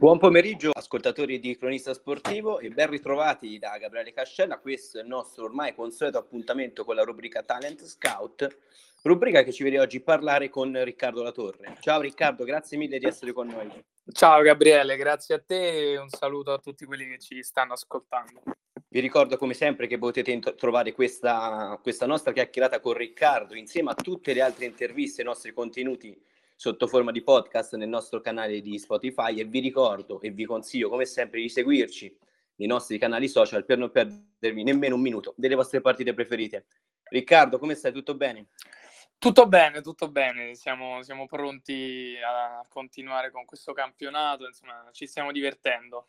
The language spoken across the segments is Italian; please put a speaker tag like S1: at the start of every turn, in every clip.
S1: Buon pomeriggio ascoltatori di Cronista Sportivo e ben ritrovati da Gabriele Cascella. Questo è il nostro ormai consueto appuntamento con la rubrica Talent Scout, rubrica che ci vede oggi parlare con Riccardo Latorre. Ciao Riccardo, grazie mille di essere con noi.
S2: Ciao Gabriele, grazie a te e un saluto a tutti quelli che ci stanno ascoltando.
S1: Vi ricordo come sempre che potete int- trovare questa, questa nostra chiacchierata con Riccardo insieme a tutte le altre interviste, i nostri contenuti sotto forma di podcast nel nostro canale di Spotify e vi ricordo e vi consiglio come sempre di seguirci nei nostri canali social per non perdervi nemmeno un minuto delle vostre partite preferite. Riccardo, come stai? Tutto bene?
S2: Tutto bene, tutto bene, siamo, siamo pronti a continuare con questo campionato, insomma ci stiamo divertendo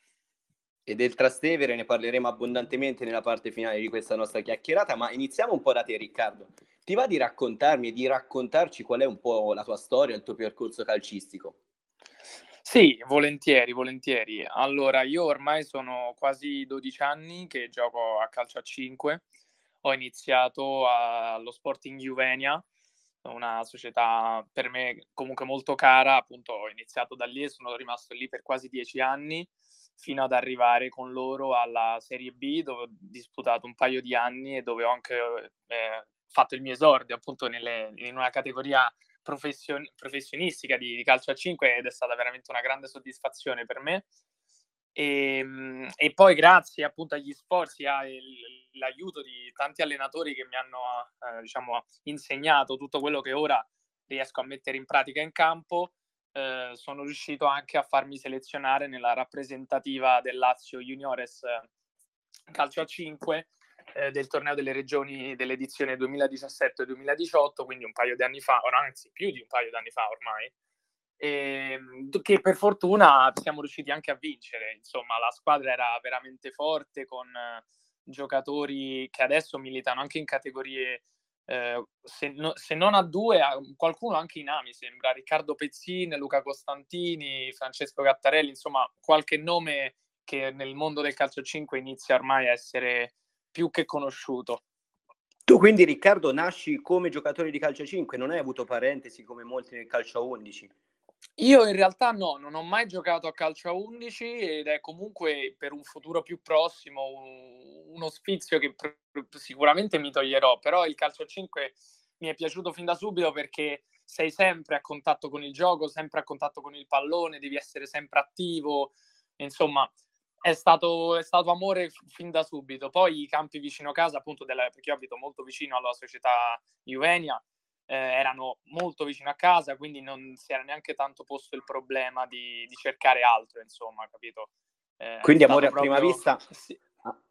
S1: e del Trastevere ne parleremo abbondantemente nella parte finale di questa nostra chiacchierata, ma iniziamo un po' da te Riccardo. Ti va di raccontarmi e di raccontarci qual è un po' la tua storia, il tuo percorso calcistico?
S2: Sì, volentieri, volentieri. Allora, io ormai sono quasi 12 anni che gioco a calcio a 5. Ho iniziato allo Sporting Juvenia, una società per me comunque molto cara, appunto ho iniziato da lì e sono rimasto lì per quasi 10 anni fino ad arrivare con loro alla Serie B dove ho disputato un paio di anni e dove ho anche eh, fatto il mio esordio appunto nelle, in una categoria profession- professionistica di, di, calcio a 5 ed è stata veramente una grande soddisfazione per me. E, ehm, e poi grazie appunto agli sforzi, all'aiuto di tanti allenatori che mi hanno eh, diciamo, insegnato tutto quello che ora riesco a mettere in pratica in campo, eh, sono riuscito anche a farmi selezionare nella rappresentativa del Lazio Juniores eh, Calcio a 5 eh, del torneo delle regioni dell'edizione 2017-2018, quindi un paio di anni fa, o anzi più di un paio di anni fa ormai, e, ehm, che per fortuna siamo riusciti anche a vincere. Insomma, la squadra era veramente forte con eh, giocatori che adesso militano anche in categorie eh, se, no, se, non a due, a qualcuno anche in A mi sembra, Riccardo Pezzin, Luca Costantini, Francesco Gattarelli, insomma qualche nome che nel mondo del calcio 5 inizia ormai a essere più che conosciuto.
S1: Tu quindi Riccardo nasci come giocatore di calcio 5, non hai avuto parentesi come molti nel calcio 11?
S2: Io in realtà no, non ho mai giocato a calcio a 11 ed è comunque per un futuro più prossimo uno sfizio che pr- sicuramente mi toglierò, però il calcio a 5 mi è piaciuto fin da subito perché sei sempre a contatto con il gioco, sempre a contatto con il pallone, devi essere sempre attivo, insomma è stato, è stato amore fin da subito. Poi i campi vicino casa, appunto, della, perché io abito molto vicino alla società Juvenia, eh, erano molto vicino a casa, quindi non si era neanche tanto posto il problema di, di cercare altro, insomma, capito?
S1: Eh, quindi amore a prima vista, sì.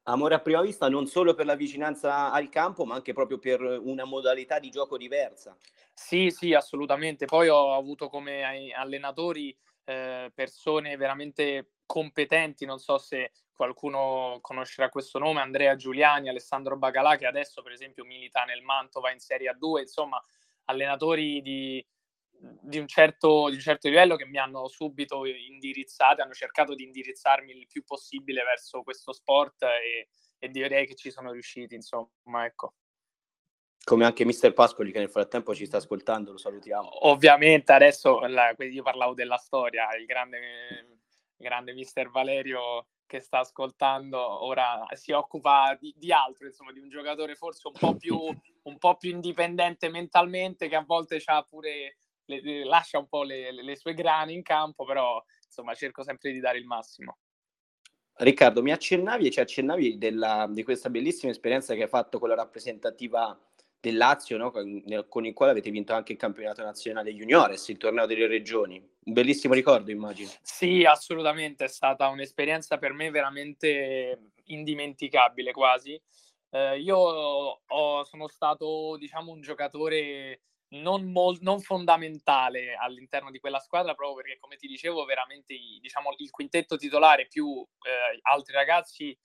S1: amore a prima vista non solo per la vicinanza al campo, ma anche proprio per una modalità di gioco diversa.
S2: Sì, sì, assolutamente. Poi ho avuto come allenatori eh, persone veramente competenti, non so se qualcuno conoscerà questo nome, Andrea Giuliani, Alessandro Bagalà, che adesso per esempio milita nel Mantova in Serie A2, insomma allenatori di, di, un certo, di, un certo, livello che mi hanno subito indirizzato, hanno cercato di indirizzarmi il più possibile verso questo sport e, e direi che ci sono riusciti, insomma, ecco.
S1: Come anche Mister Pascoli che nel frattempo ci sta ascoltando, lo salutiamo.
S2: Ovviamente adesso la, io parlavo della storia, il grande, grande Mister Valerio che sta ascoltando ora si occupa di, di, altro, insomma, di un giocatore forse un po' più, un po più indipendente mentalmente, che a volte pure, le, lascia un po' le, le, sue grane in campo, però insomma cerco sempre di dare il massimo.
S1: Riccardo, mi accennavi e ci accennavi della, di questa bellissima esperienza che hai fatto con la rappresentativa del Lazio, no? con il quale avete vinto anche il campionato nazionale juniores, il torneo delle regioni. Un bellissimo ricordo, immagino.
S2: Sì, assolutamente, è stata un'esperienza per me veramente indimenticabile quasi. Eh, io ho, sono stato, diciamo, un giocatore non, mol- non, fondamentale all'interno di quella squadra, proprio perché, come ti dicevo, veramente diciamo, il quintetto titolare più eh, altri ragazzi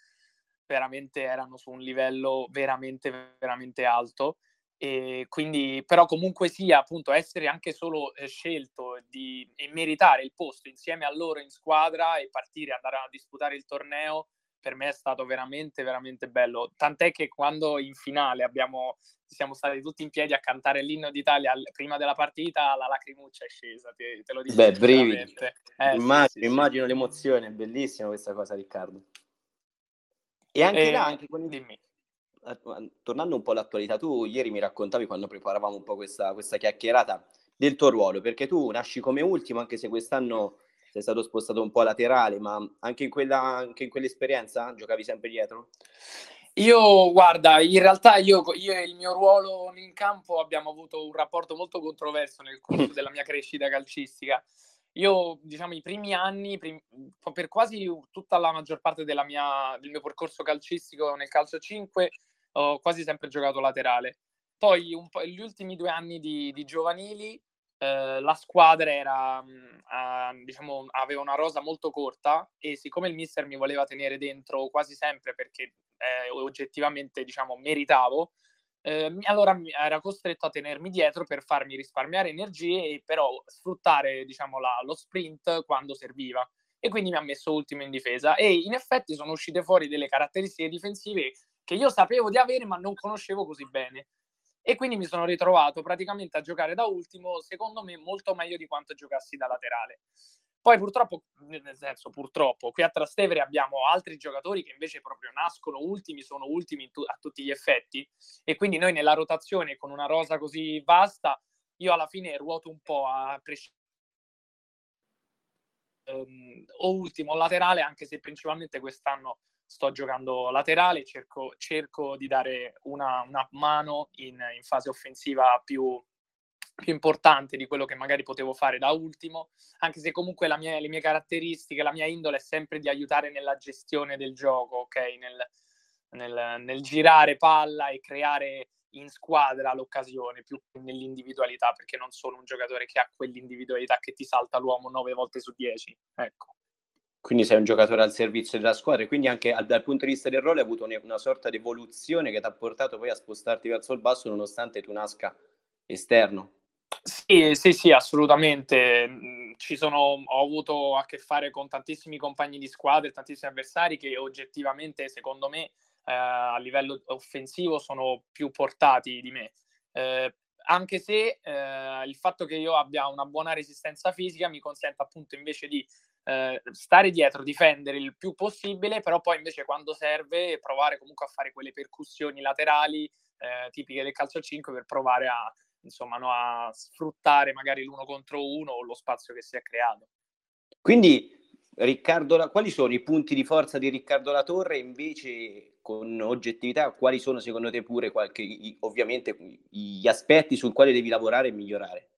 S2: veramente erano su un livello veramente, veramente alto. E quindi, però, comunque sia, appunto, essere anche solo eh, scelto di, e meritare il posto insieme a loro in squadra e partire, andare a disputare il torneo, per me è stato veramente, veramente bello. Tant'è che quando in finale abbiamo, siamo stati tutti in piedi a cantare l'inno d'Italia prima della partita, la lacrimuccia è scesa, te, te lo dico.
S1: Beh, brividi. Eh, immagino, sì, sì, immagino sì. l'emozione, è bellissima questa cosa, Riccardo. E anche e... là, anche con... Dimmi tornando un po' all'attualità, tu ieri mi raccontavi quando preparavamo un po' questa, questa chiacchierata del tuo ruolo, perché tu nasci come ultimo, anche se quest'anno sei stato spostato un po' laterale, ma anche in, quella, anche in quell'esperienza giocavi sempre dietro?
S2: Io, guarda, in realtà io, io, e il mio ruolo in campo abbiamo avuto un rapporto molto controverso nel corso della mia crescita calcistica. Io, diciamo, i primi anni, prim- per quasi tutta la maggior parte mia, del mio percorso calcistico nel calcio 5, ho quasi sempre giocato laterale. Poi, un po', gli ultimi due anni di, di giovanili, eh, la squadra era, eh, diciamo, aveva una rosa molto corta e siccome il mister mi voleva tenere dentro quasi sempre perché eh, oggettivamente, diciamo, meritavo, eh, allora era costretto a tenermi dietro per farmi risparmiare energie e però sfruttare, diciamo, la, lo sprint quando serviva e quindi mi ha messo ultimo in difesa e in effetti sono uscite fuori delle caratteristiche difensive che io sapevo di avere ma non conoscevo così bene. E quindi mi sono ritrovato praticamente a giocare da ultimo, secondo me molto meglio di quanto giocassi da laterale. Poi purtroppo, nel senso purtroppo, qui a Trastevere abbiamo altri giocatori che invece proprio nascono ultimi, sono ultimi tu- a tutti gli effetti e quindi noi nella rotazione con una rosa così vasta, io alla fine ruoto un po' a prescindere um, o ultimo o laterale, anche se principalmente quest'anno sto giocando laterale, cerco, cerco di dare una, una mano in, in, fase offensiva più, più, importante di quello che magari potevo fare da ultimo, anche se comunque mia, le mie caratteristiche, la mia indole è sempre di aiutare nella gestione del gioco, ok? Nel, nel, nel girare palla e creare in squadra l'occasione più che nell'individualità, perché non sono un giocatore che ha quell'individualità che ti salta l'uomo nove volte su dieci. Ecco.
S1: Quindi sei un giocatore al servizio della squadra e quindi anche dal punto di vista del ruolo hai avuto una sorta di evoluzione che ti ha portato poi a spostarti verso il basso nonostante tu nasca esterno.
S2: Sì, sì, sì, assolutamente. Mm, ci sono, ho avuto a che fare con tantissimi compagni di squadra e tantissimi avversari che oggettivamente, secondo me, eh, a livello offensivo sono più portati di me. Eh, anche se eh, il fatto che io abbia una buona resistenza fisica mi consente appunto invece di eh, stare dietro, difendere il più possibile, però poi invece quando serve provare comunque a fare quelle percussioni laterali eh, tipiche del calcio 5 per provare a, insomma, no, a sfruttare magari l'uno contro uno o lo spazio che si è creato.
S1: Quindi Riccardo, quali sono i punti di forza di Riccardo La Torre invece con oggettività, quali sono secondo te pure qualche, ovviamente gli aspetti sul quale devi lavorare e migliorare?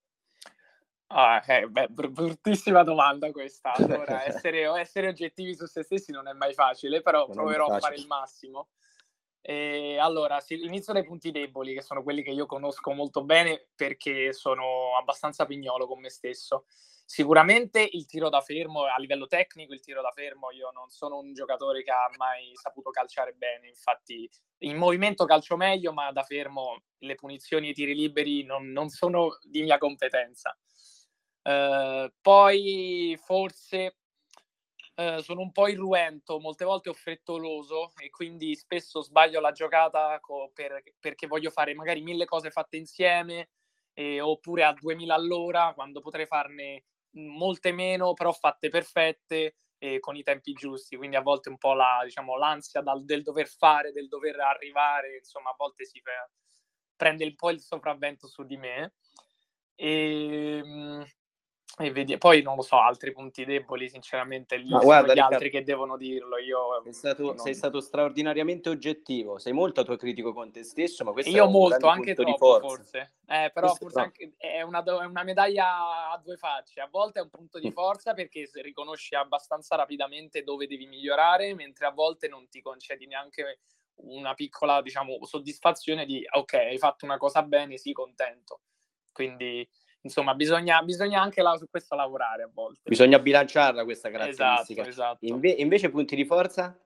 S2: Ah, eh, beh, bruttissima domanda questa. Allora, essere, essere, oggettivi su se stessi non è mai facile, però non proverò a fare il massimo. E allora, inizio dai punti deboli, che sono quelli che io conosco molto bene perché sono abbastanza pignolo con me stesso. Sicuramente il tiro da fermo, a livello tecnico, il tiro da fermo, io non sono un giocatore che ha mai saputo calciare bene, infatti in movimento calcio meglio, ma da fermo le punizioni e i tiri liberi non, non sono di mia competenza. Uh, poi forse uh, sono un po' irruento, molte volte ho frettoloso e quindi spesso sbaglio la giocata co- per, perché voglio fare magari mille cose fatte insieme eh, oppure a 2000 all'ora quando potrei farne molte meno, però fatte perfette e con i tempi giusti. Quindi a volte un po' la, diciamo, l'ansia dal, del dover fare, del dover arrivare, insomma, a volte si prende un po' il sopravvento su di me. E, ehm, e vedi, poi non lo so, altri punti deboli, sinceramente, lì Ma guarda, gli Riccardo, altri che devono dirlo. Io
S1: sei stato, non... sei stato, straordinariamente oggettivo, sei molto autocritico con te stesso, ma questo
S2: io è molto, anche troppo forse. Eh, però questo forse anche, è, una, è, una, medaglia a due facce. A volte è un punto di mm. forza perché riconosci abbastanza rapidamente dove devi migliorare, mentre a volte non ti concedi neanche una piccola, diciamo, soddisfazione di ok, hai fatto una cosa bene, sì, contento. Quindi insomma, bisogna, bisogna anche la, su questo lavorare a volte.
S1: Bisogna bilanciarla questa caratteristica. Esatto, esatto. Inve- invece punti di forza?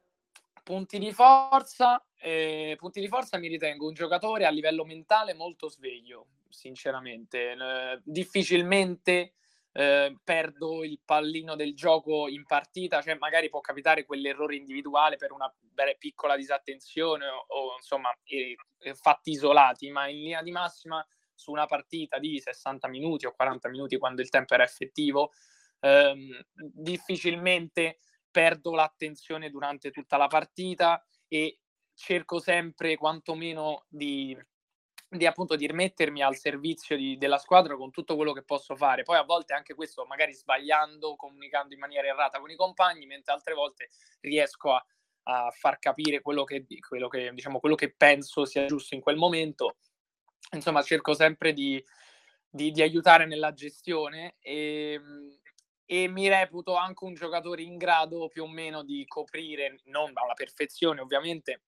S2: Punti di forza, eh, punti di forza mi ritengo un giocatore a livello mentale molto sveglio, sinceramente. Eh, difficilmente eh, perdo il pallino del gioco in partita, cioè magari può capitare quell'errore individuale per una piccola disattenzione o, o insomma eh, fatti isolati, ma in linea di massima su una partita di 60 minuti o 40 minuti quando il tempo era effettivo, ehm, difficilmente perdo l'attenzione durante tutta la partita e cerco sempre quantomeno di di appunto di rimettermi al servizio di, della squadra con tutto quello che posso fare. Poi a volte anche questo magari sbagliando, comunicando in maniera errata con i compagni, mentre altre volte riesco a, a far capire quello che, quello, che, diciamo, quello che penso sia giusto in quel momento. Insomma, cerco sempre di, di, di aiutare nella gestione e, e mi reputo anche un giocatore in grado più o meno di coprire, non alla perfezione ovviamente,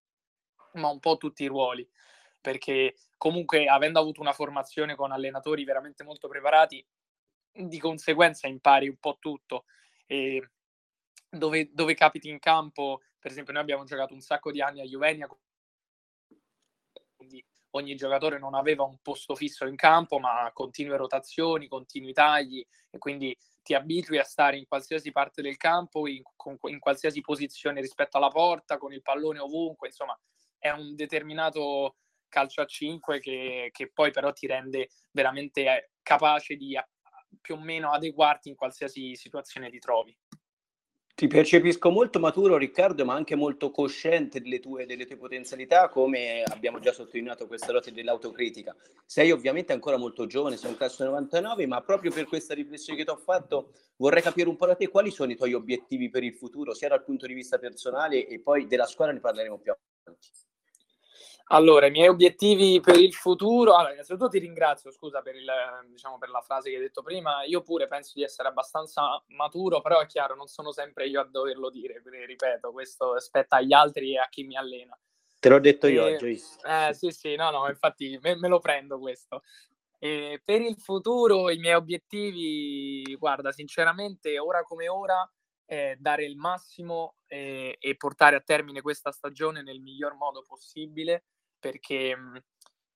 S2: ma un po' tutti i ruoli perché comunque avendo avuto una formazione con allenatori veramente molto preparati, di conseguenza impari un po' tutto. E dove, dove capiti in campo, per esempio noi abbiamo giocato un sacco di anni a Juvenia, quindi ogni giocatore non aveva un posto fisso in campo, ma continue rotazioni, continui tagli e quindi ti abitui a stare in qualsiasi parte del campo, in, in qualsiasi posizione rispetto alla porta, con il pallone ovunque, insomma è un determinato calcio a 5 che, che poi però ti rende veramente eh, capace di più o meno adeguarti in qualsiasi situazione ti trovi.
S1: Ti percepisco molto maturo Riccardo, ma anche molto cosciente delle tue, delle tue potenzialità, come abbiamo già sottolineato questa notte dell'autocritica. Sei ovviamente ancora molto giovane, sei un classe 99, ma proprio per questa riflessione che ti ho fatto vorrei capire un po' da te quali sono i tuoi obiettivi per il futuro, sia dal punto di vista personale e poi della squadra ne parleremo più avanti.
S2: Allora, i miei obiettivi per il futuro. Allora, innanzitutto ti ringrazio, scusa per, il, diciamo, per la frase che hai detto prima. Io pure penso di essere abbastanza maturo, però è chiaro, non sono sempre io a doverlo dire. Ripeto, questo spetta agli altri e a chi mi allena.
S1: Te l'ho detto io e, oggi.
S2: Eh, sì, sì, no, no, infatti me, me lo prendo questo. E per il futuro, i miei obiettivi, guarda, sinceramente, ora come ora, eh, dare il massimo e, e portare a termine questa stagione nel miglior modo possibile perché, mhmm,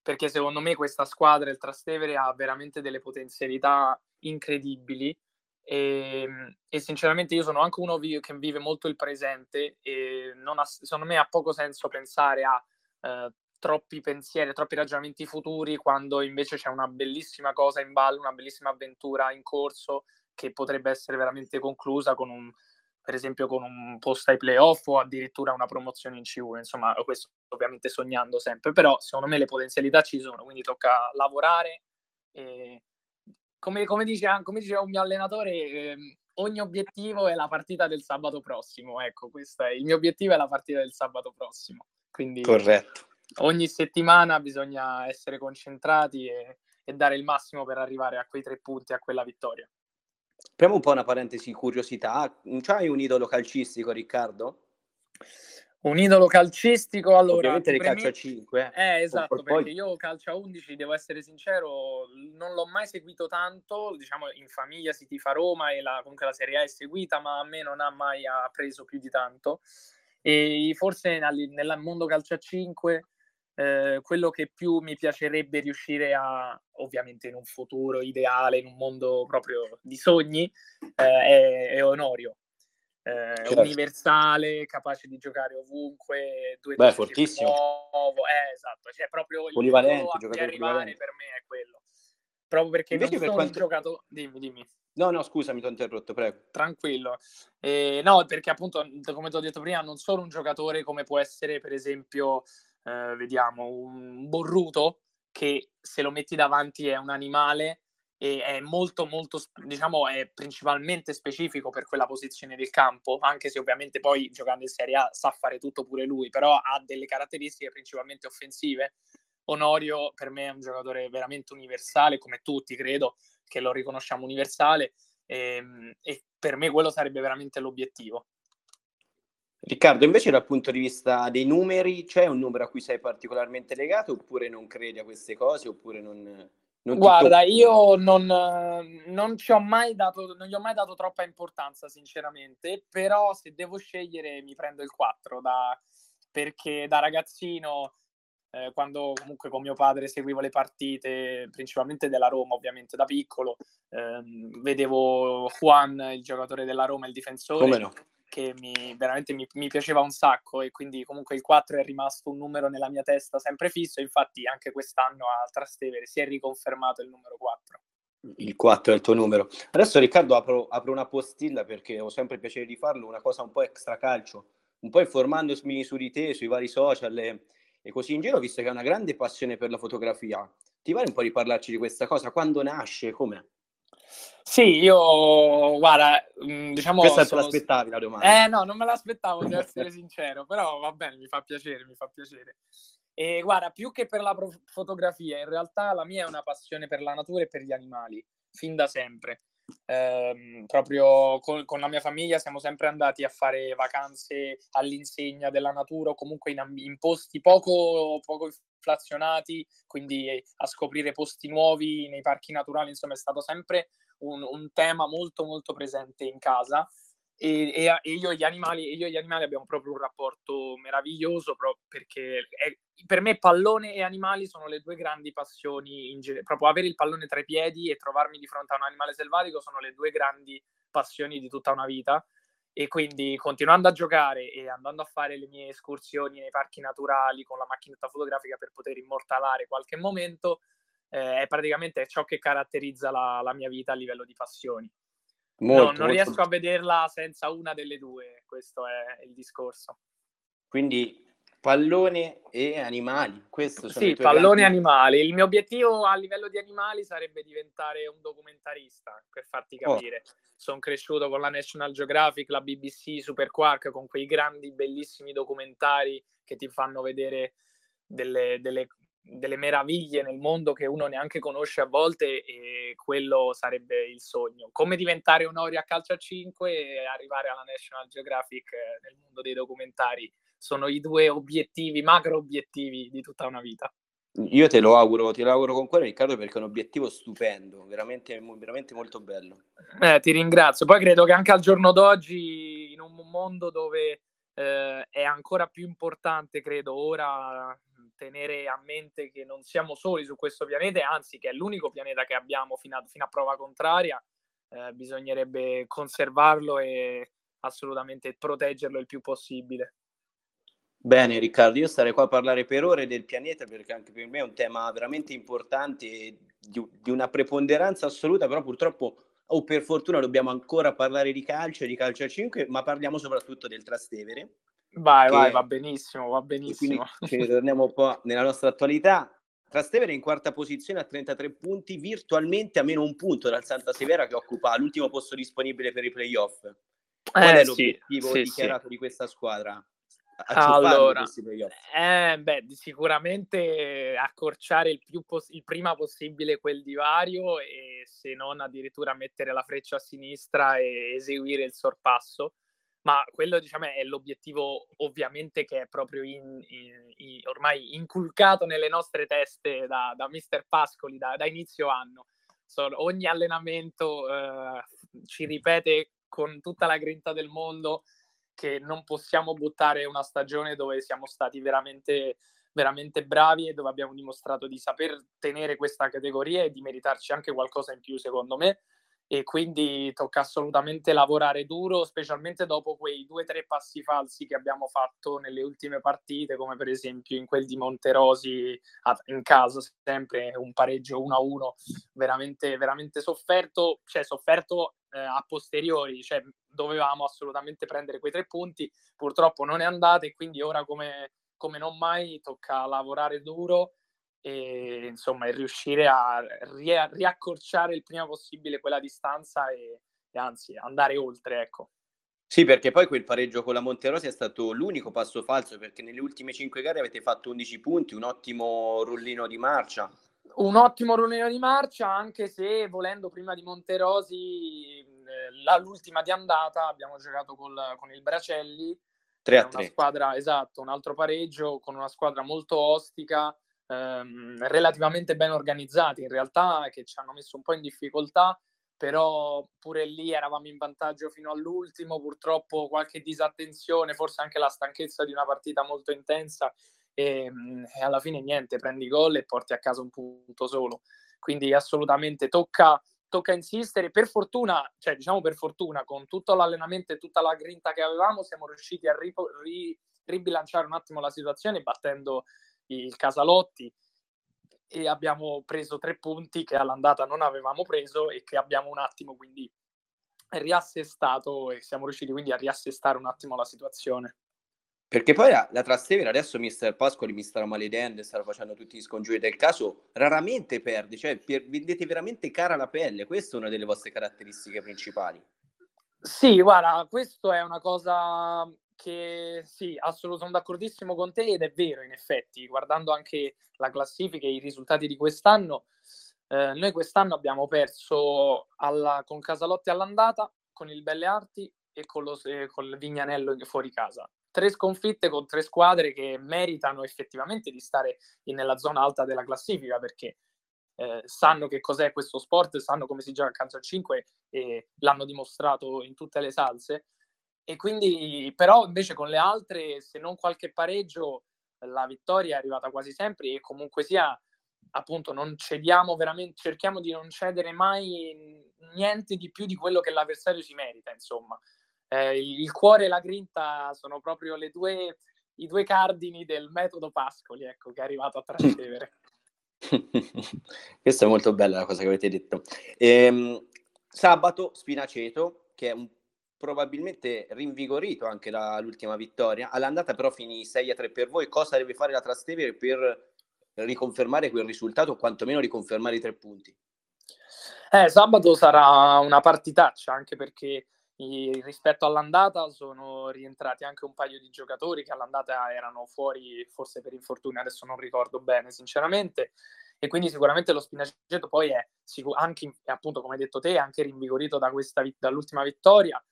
S2: perché secondo me questa squadra, il Trastevere, ha veramente delle potenzialità incredibili. E, ehm, e, sinceramente io sono anche uno che vive molto il presente e ha, secondo me ha poco senso pensare a eh, troppi pensieri, troppi ragionamenti futuri quando invece c'è una bellissima cosa in ballo, una bellissima avventura in corso che potrebbe essere veramente conclusa con un, per esempio con un post ai playoff o addirittura una promozione in C1, insomma questo ovviamente sognando sempre, però secondo me le potenzialità ci sono, quindi tocca lavorare e come, come, dice, come diceva un mio allenatore, eh, ogni obiettivo è la partita del sabato prossimo, ecco, questo è, il mio obiettivo è la partita del sabato prossimo, quindi
S1: Corretto.
S2: ogni settimana bisogna essere concentrati e, e dare il massimo per arrivare a quei tre punti, a quella vittoria.
S1: Apriamo un po' una parentesi curiosità. C'hai un idolo calcistico, Riccardo?
S2: Un idolo calcistico, allora...
S1: Ovviamente di calcio a 5.
S2: Eh, eh esatto, perché poi... io calcio a 11, devo essere sincero, non l'ho mai seguito tanto, diciamo in famiglia si tifa Roma e la, comunque la Serie A è seguita, ma a me non ha mai preso più di tanto. E forse nel, nel mondo calcio a 5 eh, quello che più mi piacerebbe riuscire a, ovviamente in un futuro ideale, in un mondo proprio di sogni, eh, è, è, Onorio. Eh, certo. Universale, capace di giocare ovunque,
S1: due Beh, fortissimo.
S2: Nuovo, eh, esatto, cioè proprio il
S1: polivalente,
S2: a arrivare per me è quello. Proprio perché Invece non per sono quanto... giocato... Dimmi, dimmi.
S1: No, no, scusa, mi ho interrotto, prego.
S2: Tranquillo. Eh, no, perché appunto, come ti ho detto prima, non sono un giocatore come può essere, per esempio, eh, vediamo un borruto che se lo metti davanti è un animale e è molto molto diciamo è principalmente specifico per quella posizione del campo anche se ovviamente poi giocando in Serie A sa fare tutto pure lui però ha delle caratteristiche principalmente offensive. Onorio per me è un giocatore veramente universale come tutti credo che lo riconosciamo universale e, ehm, e per me quello sarebbe veramente l'obiettivo
S1: Riccardo, invece dal punto di vista dei numeri, c'è un numero a cui sei particolarmente legato oppure non credi a queste cose oppure non...
S2: non Guarda, io non, non, ci ho mai dato, non gli ho mai dato troppa importanza sinceramente, però se devo scegliere mi prendo il 4 da, perché da ragazzino eh, quando comunque con mio padre seguivo le partite, principalmente della Roma, ovviamente da piccolo, ehm, vedevo Juan, il giocatore della Roma, il difensore, no? Che mi, veramente mi, mi, piaceva un sacco e quindi comunque il 4 è rimasto un numero nella mia testa sempre fisso, infatti anche quest'anno a Trastevere si è riconfermato il numero 4.
S1: Il 4 è il tuo numero. Adesso Riccardo apro, apro una postilla perché ho sempre piacere di farlo, una cosa un po' extra calcio, un po' informandomi su di te, sui vari social e, e così in giro, visto che hai una grande passione per la fotografia. Ti va un po' di parlarci di questa cosa? Quando nasce? Come?
S2: Sì, io guarda, mm, diciamo.
S1: Questa sono... te l'aspettavi la
S2: domanda? Eh no, non me l'aspettavo, devo essere sincero, però va bene, mi fa piacere, mi fa piacere. E guarda, più che per la fotografia, in realtà la mia è una passione per la natura e per gli animali, fin da sempre. Eh, proprio con, con, la mia famiglia siamo sempre andati a fare vacanze all'insegna della natura o comunque in, in posti poco, poco inflazionati, quindi a scoprire posti nuovi nei parchi naturali, insomma è stato sempre un, un tema molto molto presente in casa e, e, e, io, e gli animali, io e gli animali abbiamo proprio un rapporto meraviglioso perché è, per me pallone e animali sono le due grandi passioni in genere, proprio avere il pallone tra i piedi e trovarmi di fronte a un animale selvatico sono le due grandi passioni di tutta una vita. E quindi continuando a giocare e andando a fare le mie escursioni nei parchi naturali con la macchinetta fotografica per poter immortalare qualche momento eh, è praticamente ciò che caratterizza la, la mia vita a livello di passioni. Molto, no, non molto... riesco a vederla senza una delle due, questo è il discorso.
S1: Quindi pallone e animali, questo
S2: Sì, pallone e animali. Il mio obiettivo a livello di animali sarebbe diventare un documentarista, per farti oh. capire. Oh. Sono cresciuto con la National Geographic, la BBC, Super Quark, con quei grandi, bellissimi documentari che ti fanno vedere delle, delle delle meraviglie nel mondo che uno neanche conosce a volte e quello sarebbe il sogno. Come diventare un Ori a calcio a 5 e arrivare alla National Geographic eh, nel mondo dei documentari sono i due obiettivi, macro obiettivi di tutta una vita.
S1: Io te lo auguro, te lo auguro con cuore Riccardo perché è un obiettivo stupendo, veramente, veramente molto bello.
S2: Eh, ti ringrazio. Poi credo che anche al giorno d'oggi, in un mondo dove eh, è ancora più importante, credo, ora tenere a mente che non siamo soli su questo pianeta, anzi che è l'unico pianeta che abbiamo fino a, fino a prova contraria, eh, bisognerebbe conservarlo e assolutamente proteggerlo il più possibile.
S1: Bene Riccardo, io starei qua a parlare per ore del pianeta perché anche per me è un tema veramente importante di, di una preponderanza assoluta, però purtroppo o per fortuna dobbiamo ancora parlare di calcio di calcio a 5, ma parliamo soprattutto del Trastevere
S2: Vai, che... vai, va benissimo, va benissimo.
S1: Quindi torniamo un po' nella nostra attualità. Trastevere in quarta posizione a 33 punti, virtualmente a meno un punto dal Santa Severa che occupa l'ultimo posto disponibile per i playoff. Qual eh, è l'obiettivo sì, dichiarato sì. di questa squadra?
S2: Allora, eh, beh, sicuramente accorciare il, più poss- il prima possibile quel divario e se non addirittura mettere la freccia a sinistra e eseguire il sorpasso ma quello diciamo è l'obiettivo ovviamente che è proprio in, in, in, ormai inculcato nelle nostre teste da, da Mister Pascoli da, da inizio anno. So, ogni allenamento eh, ci ripete con tutta la grinta del mondo che non possiamo buttare una stagione dove siamo stati veramente, veramente bravi e dove abbiamo dimostrato di saper tenere questa categoria e di meritarci anche qualcosa in più, secondo me e quindi tocca assolutamente lavorare duro, specialmente dopo quei due o tre passi falsi che abbiamo fatto nelle ultime partite, come per esempio in quel di Monterosi in casa, sempre un pareggio 1-1, veramente, veramente sofferto, cioè sofferto eh, a posteriori, cioè dovevamo assolutamente prendere quei tre punti, purtroppo non è andata e quindi ora come, come non mai tocca lavorare duro e insomma e riuscire a ri- riaccorciare il prima possibile quella distanza e, e, anzi andare oltre ecco.
S1: Sì perché poi quel pareggio con la Monterosi è stato l'unico passo falso perché nelle ultime cinque gare avete fatto 11 punti un ottimo rullino di marcia.
S2: Un ottimo rullino di marcia anche se volendo prima di Monterosi la, l'ultima di andata abbiamo giocato col, con il Bracelli
S1: 3 a 3
S2: una squadra esatto un altro pareggio con una squadra molto ostica ehm, relativamente ben organizzati in realtà che ci hanno messo un po' in difficoltà però pure lì eravamo in vantaggio fino all'ultimo purtroppo qualche disattenzione forse anche la stanchezza di una partita molto intensa e, mm, e alla fine niente, prendi gol e porti a casa un punto solo. Quindi assolutamente tocca, tocca insistere. Per fortuna, cioè diciamo per fortuna, con tutto l'allenamento e tutta la grinta che avevamo, siamo riusciti a ri, ri, ribilanciare un attimo la situazione battendo il Casalotti e abbiamo preso tre punti che all'andata non avevamo preso e che abbiamo un attimo quindi riassestato e siamo riusciti quindi a riassestare un attimo la situazione.
S1: Perché poi la, la Trastevere, adesso mister Pascoli mi starà maledendo e starà facendo tutti gli scongiuri del caso, raramente perde, cioè per, vendete veramente cara la pelle, questa è una delle vostre caratteristiche principali.
S2: Sì, guarda, questo è una cosa che sì, assolutamente sono d'accordissimo con te ed è vero in effetti, guardando anche la classifica e i risultati di quest'anno, eh, noi quest'anno abbiamo perso alla, con Casalotti all'andata, con il Belle Arti e con, lo, eh, con il Vignanello fuori casa tre sconfitte con tre squadre che meritano effettivamente di stare nella zona alta della classifica perché eh, sanno che cos'è questo sport, sanno come si gioca a calcio a 5 e l'hanno dimostrato in tutte le salse. E quindi, però, invece con le altre, se non qualche pareggio, la vittoria è arrivata quasi sempre e comunque sia, appunto, non cediamo veramente, cerchiamo di non cedere mai niente di più di quello che l'avversario si merita, insomma eh, il cuore e la grinta sono proprio le due, i due cardini del metodo Pascoli, ecco, che è arrivato a trascendere.
S1: Questa è molto bella la cosa che avete detto. Ehm, sabato Spinaceto, che è un, probabilmente rinvigorito anche dall'ultima vittoria, all'andata però finì 6 a 3 per voi. Cosa deve fare la Trastevere per riconfermare quel risultato o quantomeno riconfermare i tre punti?
S2: Eh, sabato sarà una partitaccia anche perché i, rispetto all'andata sono rientrati anche un paio di giocatori che all'andata erano fuori forse per infortuni, adesso non ricordo bene sinceramente e quindi sicuramente lo Spinaceto poi è anche appunto come hai detto te anche rinvigorito da questa, dall'ultima vittoria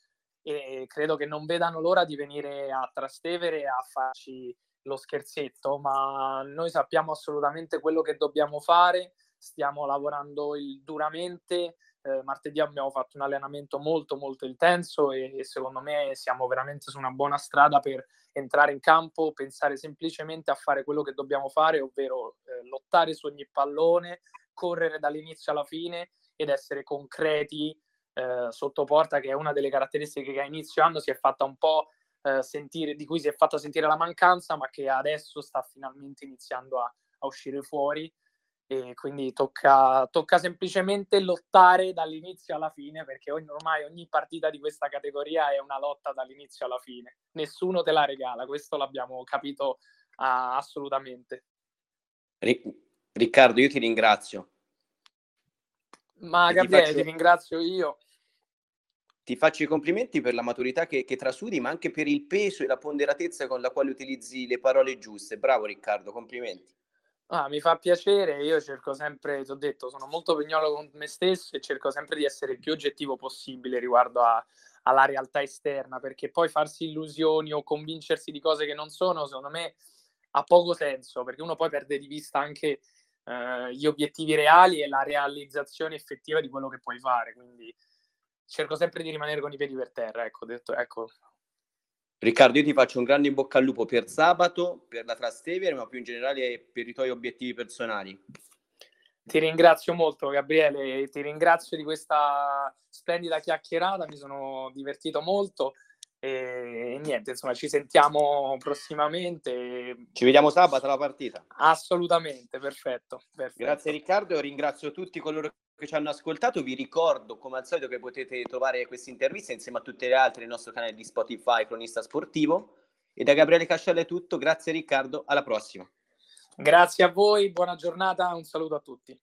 S2: e credo che non vedano l'ora di venire a Trastevere a farci lo scherzetto ma noi sappiamo assolutamente quello che dobbiamo fare stiamo lavorando il, duramente. Eh, martedì abbiamo fatto un allenamento molto molto intenso e, e, secondo me siamo veramente su una buona strada per entrare in campo, pensare semplicemente a fare quello che dobbiamo fare, ovvero eh, lottare su ogni pallone, correre dall'inizio alla fine ed essere concreti eh, sotto porta, che è una delle caratteristiche che a inizio anno si è fatta un po' eh, sentire, di cui si è fatta sentire la mancanza, ma che adesso sta finalmente iniziando a, a uscire fuori. E quindi tocca, tocca, semplicemente lottare dall'inizio alla fine perché ogni, ormai ogni partita di questa categoria è una lotta dall'inizio alla fine. Nessuno te la regala questo l'abbiamo capito ah, assolutamente.
S1: Riccardo io ti ringrazio.
S2: Ma Gabriele ti, faccio... ti ringrazio io
S1: ti faccio i complimenti per la maturità che, che trasudi ma anche per il peso e la ponderatezza con la quale utilizzi le parole giuste. Bravo Riccardo complimenti.
S2: Ah, mi fa piacere, io cerco sempre, ti ho detto, sono molto pignolo con me stesso e cerco sempre di essere il più oggettivo possibile riguardo a, alla realtà esterna, perché poi farsi illusioni o convincersi di cose che non sono, secondo me, ha poco senso, perché uno poi perde di vista anche eh, gli obiettivi reali e la realizzazione effettiva di quello che puoi fare, quindi cerco sempre di rimanere con i piedi per terra, ecco, detto, ecco
S1: Riccardo, io ti faccio un grande in bocca al lupo per sabato, per la Trastevere, ma più in generale per i tuoi obiettivi personali.
S2: Ti ringrazio molto Gabriele, ti ringrazio di questa splendida chiacchierata, mi sono divertito molto e niente, insomma ci sentiamo prossimamente.
S1: Ci vediamo sabato alla partita.
S2: Assolutamente, perfetto. perfetto.
S1: Grazie Riccardo, ringrazio tutti coloro che ci hanno ascoltato. Vi ricordo, come al solito, che potete trovare queste interviste insieme a tutte le altre nel nostro canale di Spotify Cronista Sportivo. E da Gabriele Cascella è tutto. Grazie Riccardo, alla prossima.
S2: Grazie a voi, buona giornata, un saluto a tutti.